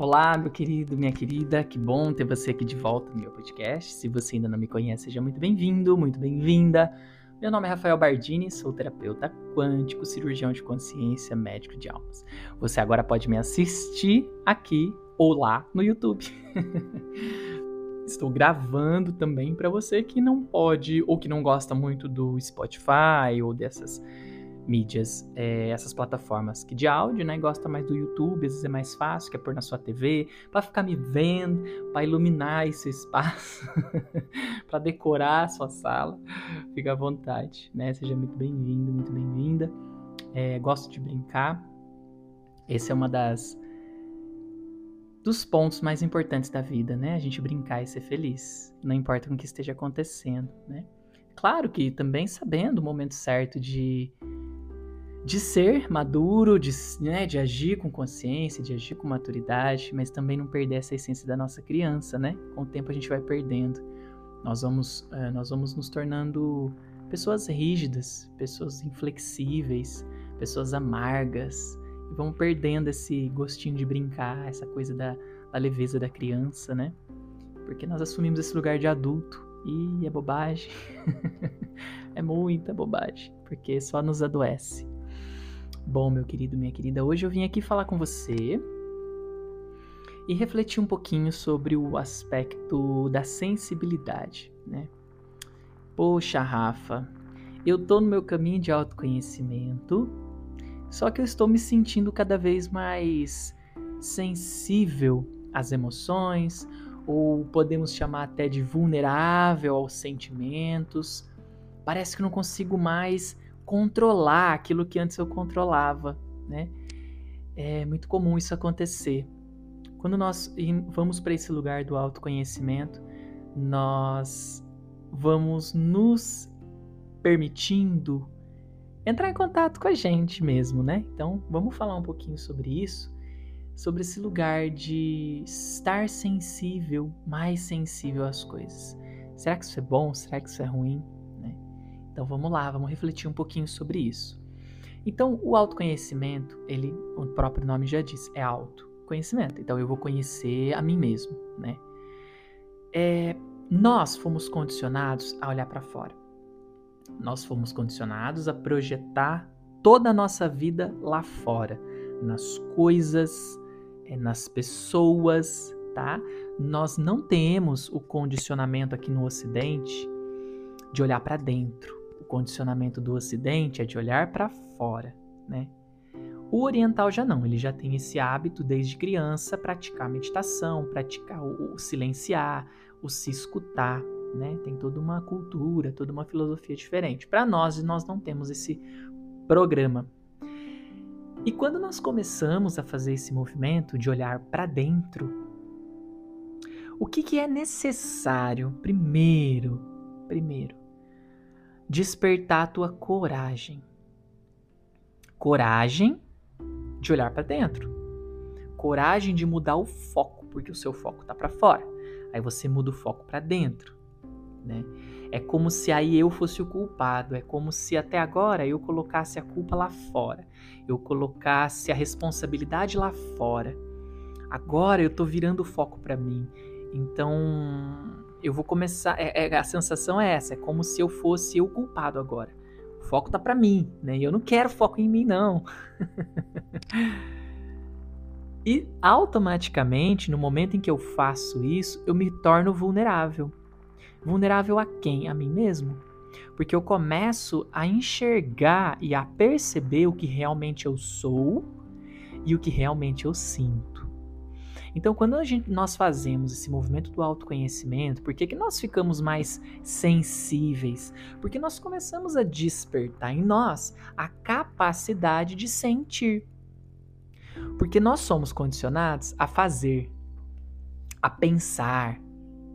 Olá, meu querido, minha querida, que bom ter você aqui de volta no meu podcast. Se você ainda não me conhece, seja muito bem-vindo, muito bem-vinda. Meu nome é Rafael Bardini, sou terapeuta quântico, cirurgião de consciência, médico de almas. Você agora pode me assistir aqui ou lá no YouTube. Estou gravando também para você que não pode ou que não gosta muito do Spotify ou dessas mídias, é, essas plataformas que de áudio, né? Gosta mais do YouTube, às vezes é mais fácil, quer pôr na sua TV, para ficar me vendo, para iluminar esse espaço, para decorar a sua sala. Fica à vontade, né? Seja muito bem-vindo, muito bem-vinda. É, gosto de brincar. Esse é uma das dos pontos mais importantes da vida, né? A gente brincar e ser feliz, não importa com o que esteja acontecendo, né? Claro que também sabendo o momento certo de de ser maduro, de, né, de agir com consciência, de agir com maturidade, mas também não perder essa essência da nossa criança, né? Com o tempo a gente vai perdendo. Nós vamos, uh, nós vamos nos tornando pessoas rígidas, pessoas inflexíveis, pessoas amargas, e vamos perdendo esse gostinho de brincar, essa coisa da, da leveza da criança, né? Porque nós assumimos esse lugar de adulto e é bobagem. é muita bobagem, porque só nos adoece. Bom, meu querido, minha querida, hoje eu vim aqui falar com você e refletir um pouquinho sobre o aspecto da sensibilidade, né? Poxa, Rafa, eu tô no meu caminho de autoconhecimento, só que eu estou me sentindo cada vez mais sensível às emoções, ou podemos chamar até de vulnerável aos sentimentos. Parece que não consigo mais controlar aquilo que antes eu controlava, né? É muito comum isso acontecer. Quando nós vamos para esse lugar do autoconhecimento, nós vamos nos permitindo entrar em contato com a gente mesmo, né? Então, vamos falar um pouquinho sobre isso, sobre esse lugar de estar sensível, mais sensível às coisas. Será que isso é bom? Será que isso é ruim? Então vamos lá, vamos refletir um pouquinho sobre isso. Então, o autoconhecimento, ele, o próprio nome já diz, é autoconhecimento. Então eu vou conhecer a mim mesmo, né? É, nós fomos condicionados a olhar para fora. Nós fomos condicionados a projetar toda a nossa vida lá fora, nas coisas, é, nas pessoas, tá? Nós não temos o condicionamento aqui no Ocidente de olhar para dentro condicionamento do Ocidente é de olhar para fora, né? O oriental já não, ele já tem esse hábito desde criança praticar meditação, praticar o, o silenciar, o se escutar, né? Tem toda uma cultura, toda uma filosofia diferente. Para nós, nós não temos esse programa. E quando nós começamos a fazer esse movimento de olhar para dentro, o que, que é necessário primeiro? Primeiro, despertar a tua coragem. Coragem de olhar para dentro. Coragem de mudar o foco, porque o seu foco tá para fora. Aí você muda o foco para dentro, né? É como se aí eu fosse o culpado, é como se até agora eu colocasse a culpa lá fora. Eu colocasse a responsabilidade lá fora. Agora eu tô virando o foco para mim. Então, eu vou começar. É, é, a sensação é essa, é como se eu fosse o culpado agora. O foco tá para mim, né? E eu não quero foco em mim, não. e automaticamente, no momento em que eu faço isso, eu me torno vulnerável. Vulnerável a quem? A mim mesmo. Porque eu começo a enxergar e a perceber o que realmente eu sou e o que realmente eu sinto. Então, quando a gente, nós fazemos esse movimento do autoconhecimento, por que, que nós ficamos mais sensíveis? Porque nós começamos a despertar em nós a capacidade de sentir. Porque nós somos condicionados a fazer, a pensar.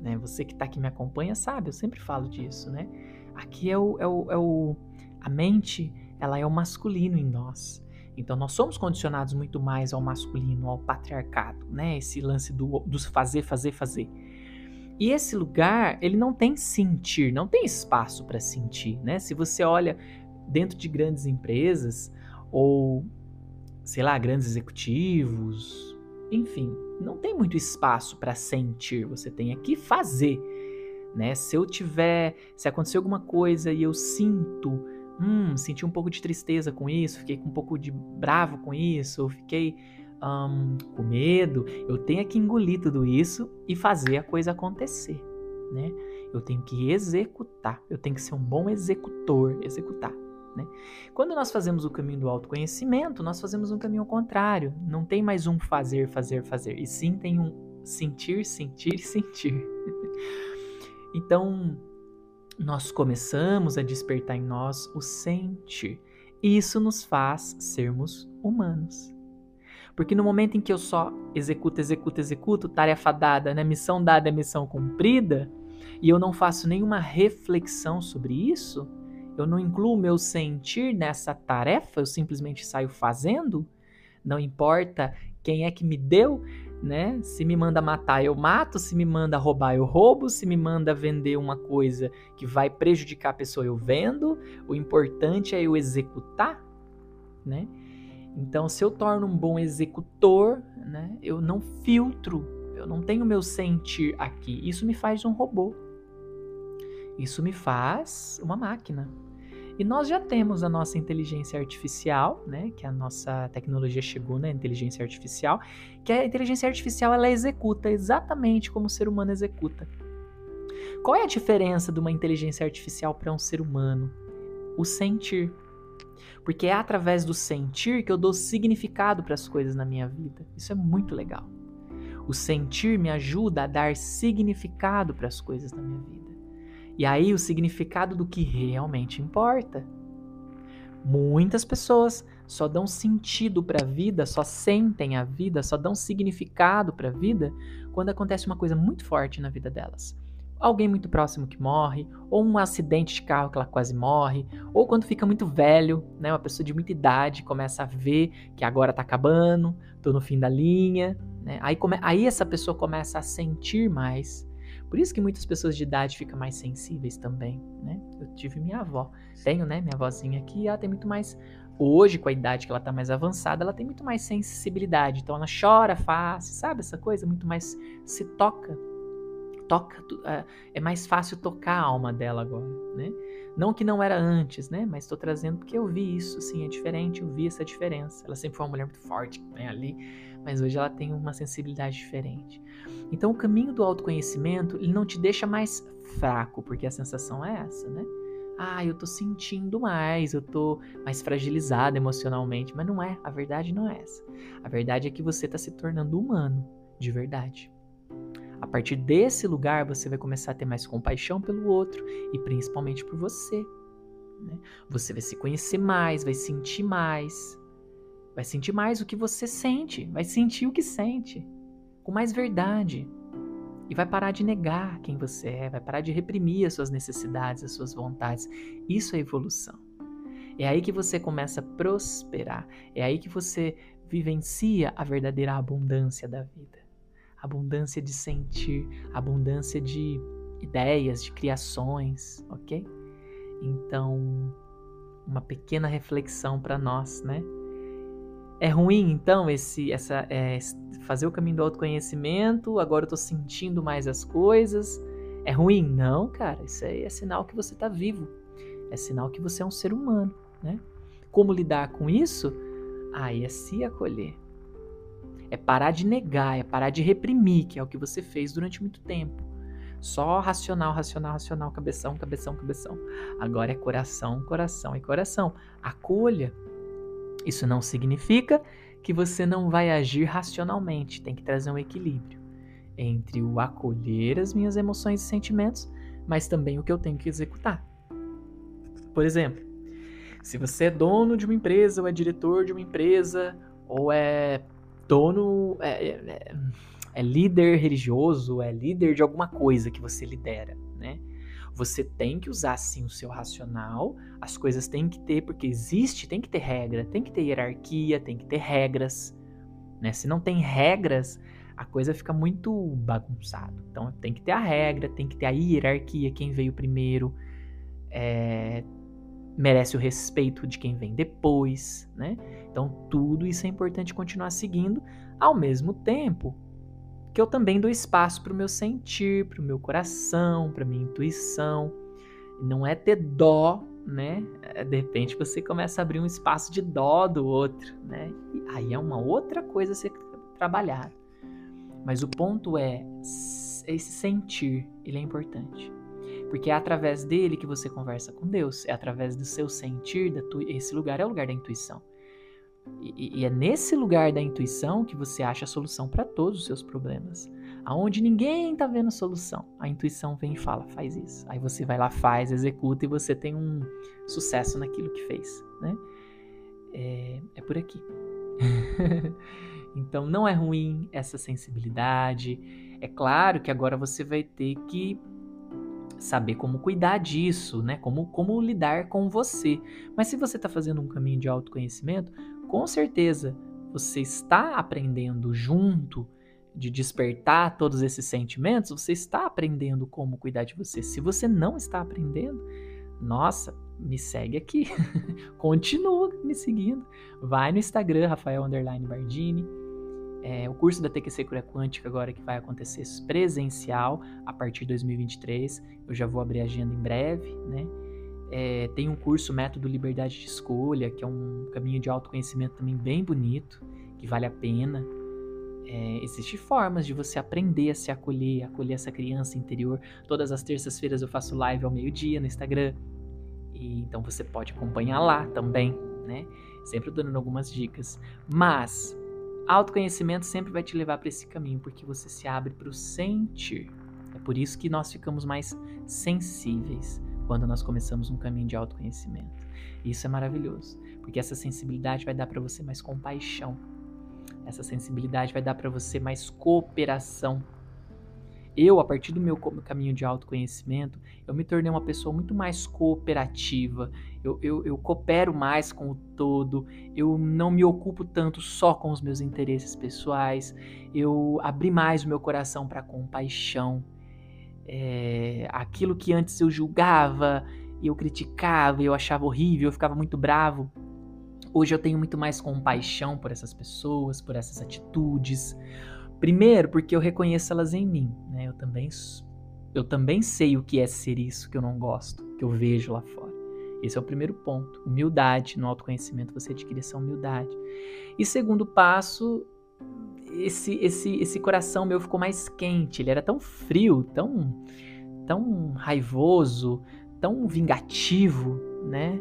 Né? Você que está aqui me acompanha sabe, eu sempre falo disso, né? Aqui é o, é o, é o a mente, ela é o masculino em nós. Então nós somos condicionados muito mais ao masculino, ao patriarcado, né? Esse lance do, dos fazer, fazer, fazer. E esse lugar, ele não tem sentir, não tem espaço para sentir, né? Se você olha dentro de grandes empresas ou sei lá, grandes executivos, enfim, não tem muito espaço para sentir, você tem que fazer, né? Se eu tiver, se acontecer alguma coisa e eu sinto, hum, senti um pouco de tristeza com isso, fiquei um pouco de bravo com isso, fiquei um, com medo, eu tenho que engolir tudo isso e fazer a coisa acontecer, né? Eu tenho que executar, eu tenho que ser um bom executor, executar. Né? Quando nós fazemos o caminho do autoconhecimento, nós fazemos um caminho contrário. Não tem mais um fazer, fazer, fazer. E sim tem um sentir, sentir, sentir. então, nós começamos a despertar em nós o sentir. E isso nos faz sermos humanos. Porque no momento em que eu só executo, executo, executo, tarefa dada, né? missão dada é missão cumprida, e eu não faço nenhuma reflexão sobre isso, eu não incluo meu sentir nessa tarefa, eu simplesmente saio fazendo, não importa quem é que me deu, né? Se me manda matar, eu mato, se me manda roubar, eu roubo, se me manda vender uma coisa que vai prejudicar a pessoa, eu vendo. O importante é eu executar, né? Então, se eu torno um bom executor, né, eu não filtro, eu não tenho meu sentir aqui. Isso me faz um robô. Isso me faz uma máquina. E nós já temos a nossa inteligência artificial, né, que a nossa tecnologia chegou na né, inteligência artificial, que a inteligência artificial ela executa exatamente como o ser humano executa. Qual é a diferença de uma inteligência artificial para um ser humano? O sentir. Porque é através do sentir que eu dou significado para as coisas na minha vida. Isso é muito legal. O sentir me ajuda a dar significado para as coisas na minha vida. E aí o significado do que realmente importa. Muitas pessoas só dão sentido para a vida, só sentem a vida, só dão significado para a vida quando acontece uma coisa muito forte na vida delas. Alguém muito próximo que morre, ou um acidente de carro que ela quase morre, ou quando fica muito velho, né, uma pessoa de muita idade começa a ver que agora está acabando, tô no fim da linha, né? Aí, come, aí essa pessoa começa a sentir mais por isso que muitas pessoas de idade ficam mais sensíveis também, né? Eu tive minha avó, tenho, né, minha avózinha aqui, ela tem muito mais hoje com a idade que ela tá mais avançada, ela tem muito mais sensibilidade, então ela chora fácil, sabe essa coisa, muito mais se toca. Toca, é, é mais fácil tocar a alma dela agora, né? Não que não era antes, né? Mas estou trazendo porque eu vi isso, sim, é diferente, eu vi essa diferença. Ela sempre foi uma mulher muito forte, vem ali, mas hoje ela tem uma sensibilidade diferente. Então, o caminho do autoconhecimento, ele não te deixa mais fraco, porque a sensação é essa, né? Ah, eu tô sentindo mais, eu tô mais fragilizado emocionalmente, mas não é, a verdade não é essa. A verdade é que você está se tornando humano, de verdade. A partir desse lugar, você vai começar a ter mais compaixão pelo outro e principalmente por você. Né? Você vai se conhecer mais, vai sentir mais, vai sentir mais o que você sente, vai sentir o que sente com mais verdade. E vai parar de negar quem você é, vai parar de reprimir as suas necessidades, as suas vontades. Isso é evolução. É aí que você começa a prosperar. É aí que você vivencia a verdadeira abundância da vida. Abundância de sentir, abundância de ideias, de criações, ok? Então, uma pequena reflexão para nós, né? É ruim, então, esse, essa, é, fazer o caminho do autoconhecimento, agora eu tô sentindo mais as coisas. É ruim? Não, cara. Isso aí é sinal que você tá vivo. É sinal que você é um ser humano, né? Como lidar com isso? Aí é se acolher. É parar de negar, é parar de reprimir, que é o que você fez durante muito tempo. Só racional, racional, racional, cabeção, cabeção, cabeção. Agora é coração, coração e coração. Acolha, isso não significa que você não vai agir racionalmente, tem que trazer um equilíbrio entre o acolher as minhas emoções e sentimentos, mas também o que eu tenho que executar. Por exemplo, se você é dono de uma empresa, ou é diretor de uma empresa, ou é dono, é, é, é líder religioso, é líder de alguma coisa que você lidera, né? Você tem que usar sim o seu racional, as coisas têm que ter, porque existe, tem que ter regra, tem que ter hierarquia, tem que ter regras. Né? Se não tem regras, a coisa fica muito bagunçada. Então tem que ter a regra, tem que ter a hierarquia, quem veio primeiro. É... merece o respeito de quem vem depois, né? Então, tudo isso é importante continuar seguindo, ao mesmo tempo que eu também dou espaço para o meu sentir, para o meu coração, para minha intuição. Não é ter dó, né? É, de repente você começa a abrir um espaço de dó do outro, né? E aí é uma outra coisa ser trabalhar. Mas o ponto é esse sentir, ele é importante. Porque é através dele que você conversa com Deus, é através do seu sentir, da tu... esse lugar é o lugar da intuição. E, e é nesse lugar da intuição que você acha a solução para todos os seus problemas. Aonde ninguém está vendo solução, a intuição vem e fala, faz isso. Aí você vai lá, faz, executa e você tem um sucesso naquilo que fez, né? É, é por aqui. então não é ruim essa sensibilidade. É claro que agora você vai ter que saber como cuidar disso, né? Como, como lidar com você. Mas se você está fazendo um caminho de autoconhecimento, com certeza você está aprendendo junto de despertar todos esses sentimentos, você está aprendendo como cuidar de você. Se você não está aprendendo, nossa, me segue aqui. Continua me seguindo. Vai no Instagram, Rafael Bardini é, o curso da TQC Cura Quântica agora que vai acontecer presencial a partir de 2023. Eu já vou abrir a agenda em breve, né? Tem um curso Método Liberdade de Escolha, que é um caminho de autoconhecimento também bem bonito, que vale a pena. É, Existem formas de você aprender a se acolher, acolher essa criança interior. Todas as terças-feiras eu faço live ao meio-dia no Instagram. E, então você pode acompanhar lá também, né? Sempre dando algumas dicas. Mas Autoconhecimento sempre vai te levar para esse caminho, porque você se abre para o sentir. É por isso que nós ficamos mais sensíveis quando nós começamos um caminho de autoconhecimento. Isso é maravilhoso, porque essa sensibilidade vai dar para você mais compaixão. Essa sensibilidade vai dar para você mais cooperação eu, a partir do meu caminho de autoconhecimento, eu me tornei uma pessoa muito mais cooperativa. Eu, eu, eu, coopero mais com o todo. Eu não me ocupo tanto só com os meus interesses pessoais. Eu abri mais o meu coração para compaixão. É, aquilo que antes eu julgava, eu criticava, eu achava horrível, eu ficava muito bravo. Hoje eu tenho muito mais compaixão por essas pessoas, por essas atitudes. Primeiro, porque eu reconheço elas em mim, né? Eu também eu também sei o que é ser isso que eu não gosto, que eu vejo lá fora. Esse é o primeiro ponto. Humildade no autoconhecimento, você adquire essa humildade. E segundo passo, esse esse esse coração meu ficou mais quente, ele era tão frio, tão tão raivoso, tão vingativo, né?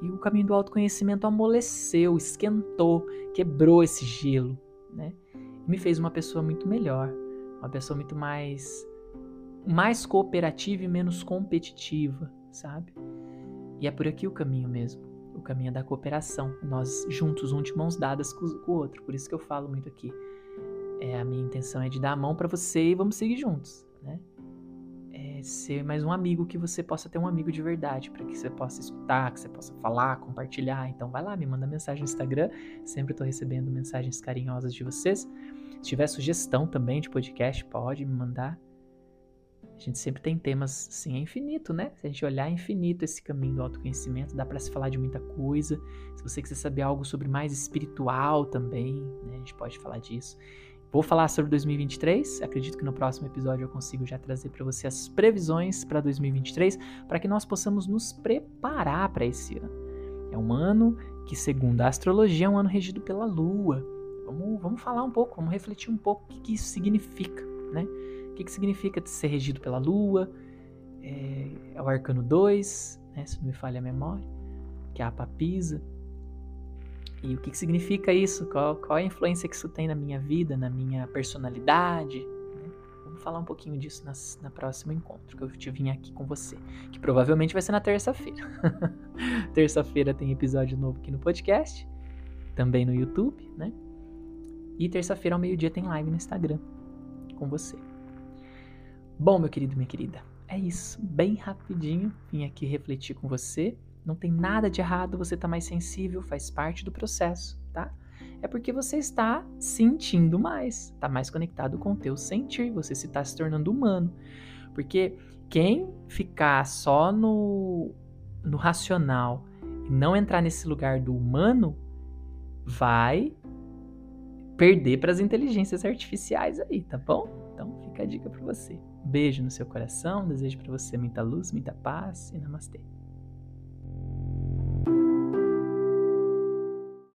E o caminho do autoconhecimento amoleceu, esquentou, quebrou esse gelo, né? me fez uma pessoa muito melhor, uma pessoa muito mais mais cooperativa e menos competitiva, sabe? E é por aqui o caminho mesmo. O caminho da cooperação. Nós juntos, um de mãos dadas com o outro. Por isso que eu falo muito aqui. É, a minha intenção é de dar a mão para você e vamos seguir juntos, né? É ser mais um amigo que você possa ter um amigo de verdade, para que você possa escutar, que você possa falar, compartilhar. Então vai lá, me manda mensagem no Instagram. Sempre estou recebendo mensagens carinhosas de vocês. Se tiver sugestão também de podcast, pode me mandar. A gente sempre tem temas, assim, é infinito, né? Se a gente olhar, é infinito esse caminho do autoconhecimento, dá para se falar de muita coisa. Se você quiser saber algo sobre mais espiritual também, né? A gente pode falar disso. Vou falar sobre 2023. Acredito que no próximo episódio eu consigo já trazer para você as previsões para 2023, para que nós possamos nos preparar para esse ano. É um ano que, segundo a astrologia, é um ano regido pela Lua. Vamos, vamos falar um pouco, vamos refletir um pouco o que, que isso significa, né? O que, que significa ser regido pela Lua? É, é o arcano 2, né, se não me falha a memória, que é a papisa. E o que, que significa isso? Qual, qual a influência que isso tem na minha vida, na minha personalidade? Né? Vamos falar um pouquinho disso nas, na próximo encontro que eu te vim aqui com você, que provavelmente vai ser na terça-feira. terça-feira tem episódio novo aqui no podcast, também no YouTube, né? E terça-feira ao meio-dia tem live no Instagram com você. Bom, meu querido, minha querida, é isso. Bem rapidinho, vim aqui refletir com você. Não tem nada de errado, você tá mais sensível, faz parte do processo, tá? É porque você está sentindo mais, tá mais conectado com o teu sentir, você se está se tornando humano. Porque quem ficar só no, no racional e não entrar nesse lugar do humano, vai perder para as inteligências artificiais aí, tá bom? Então fica a dica para você. Beijo no seu coração, desejo para você muita luz, muita paz e namastê.